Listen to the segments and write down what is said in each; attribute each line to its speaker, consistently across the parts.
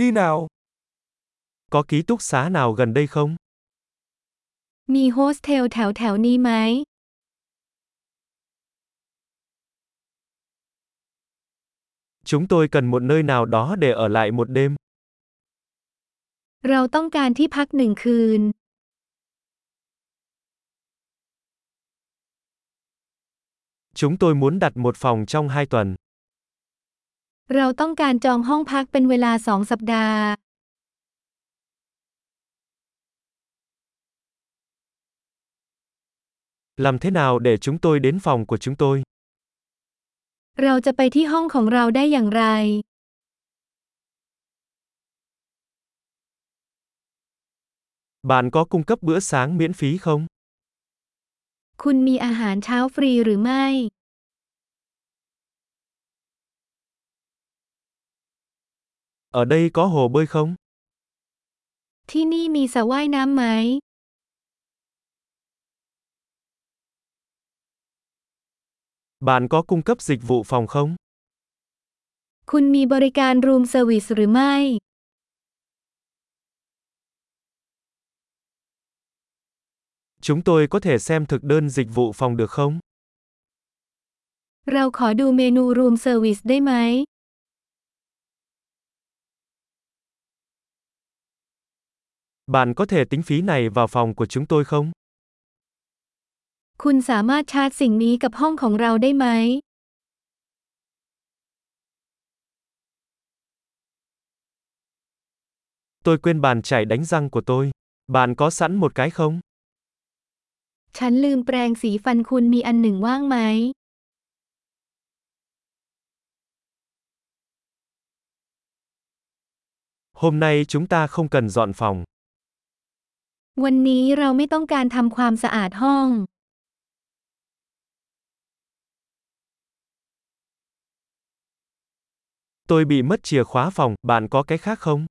Speaker 1: Đi nào.
Speaker 2: Có ký túc xá nào gần đây không?
Speaker 3: มีโฮสเทลแถวแถวนี้ไหม
Speaker 2: Chúng tôi cần một nơi nào đó để ở lại một đêm.
Speaker 3: เราต้องการที่พักหนึ่งคืน
Speaker 2: Chúng tôi muốn đặt một phòng trong hai tuần.
Speaker 3: เราต้องการจองห้องพักเป็นเวลาสองสัปดาห์
Speaker 2: Làm thế nào để chúng tôi đến phòng của chúng tôi?
Speaker 3: เราจะไปที่ห้องของเราได้อย่างไร
Speaker 2: Bạn có cung cấp bữa sáng miễn phí không?
Speaker 3: คุณมีอาหารเช้าฟรีหรือไม่
Speaker 2: Ở đây có hồ bơi không?
Speaker 3: ที่นี่มีสระว่ายน้ำไหม
Speaker 2: Bạn có cung cấp dịch vụ phòng không?
Speaker 3: คุณมีบริการรูมเซอร์วิสหรือไม่
Speaker 2: Chúng tôi có thể xem thực đơn dịch vụ phòng được không?
Speaker 3: เราขอดูเมนูรูมเซอร์วิสได้ไหม
Speaker 2: Bạn có thể tính phí này vào phòng của chúng tôi không?
Speaker 3: คุณสามารถชาร์จสิ่งนี้กับห้องของเราได้ไหม
Speaker 2: Tôi quên bàn chải đánh răng của tôi. Bạn có sẵn một cái không?
Speaker 3: ฉันลืมแปรงสีฟันคุณมีอันหนึ่งว่างไหม
Speaker 2: Hôm nay chúng ta không cần dọn phòng.
Speaker 3: วันนี้เราไม่ต้องการทำความสะอาดห้อง
Speaker 2: Tôi bị mất chìa khóa phòng, bạn có cái khác không?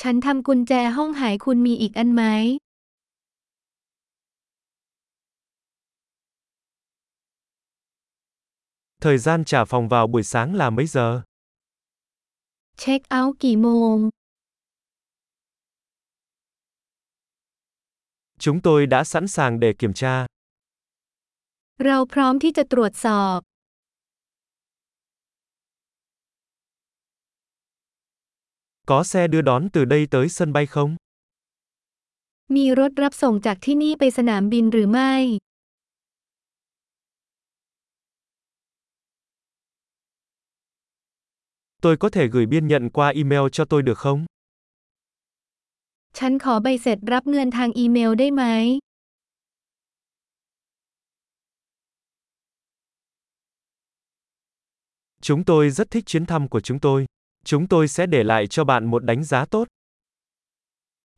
Speaker 3: ฉันทำกุญแจห้องหายคุณมีอีกอันไหม
Speaker 2: Thời gian trả phòng vào buổi sáng là mấy giờ?
Speaker 3: เช็คเอาท์กี่โมง
Speaker 2: Chúng tôi đã sẵn sàng để kiểm tra.
Speaker 3: เราพร้อมที่จะตรวจสอบ
Speaker 2: Có xe đưa đón từ đây tới sân bay không?
Speaker 3: มีรถรับส่งจากที่นี่ไปสนามบินหรือไม่
Speaker 2: Tôi có thể gửi biên nhận qua email cho tôi được không?
Speaker 3: ฉันขอใบเสร็จรับเงินทางอีเมลได้ไหม
Speaker 2: Chúng tôi rất thích chuyến thăm của chúng tôi. Chúng tôi sẽ để lại cho bạn một đánh giá tốt.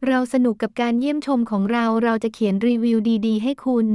Speaker 3: เราสนุกกับการเยี่ยมชมของเรา เราจะเขียนรีวิวดีๆให้คุณ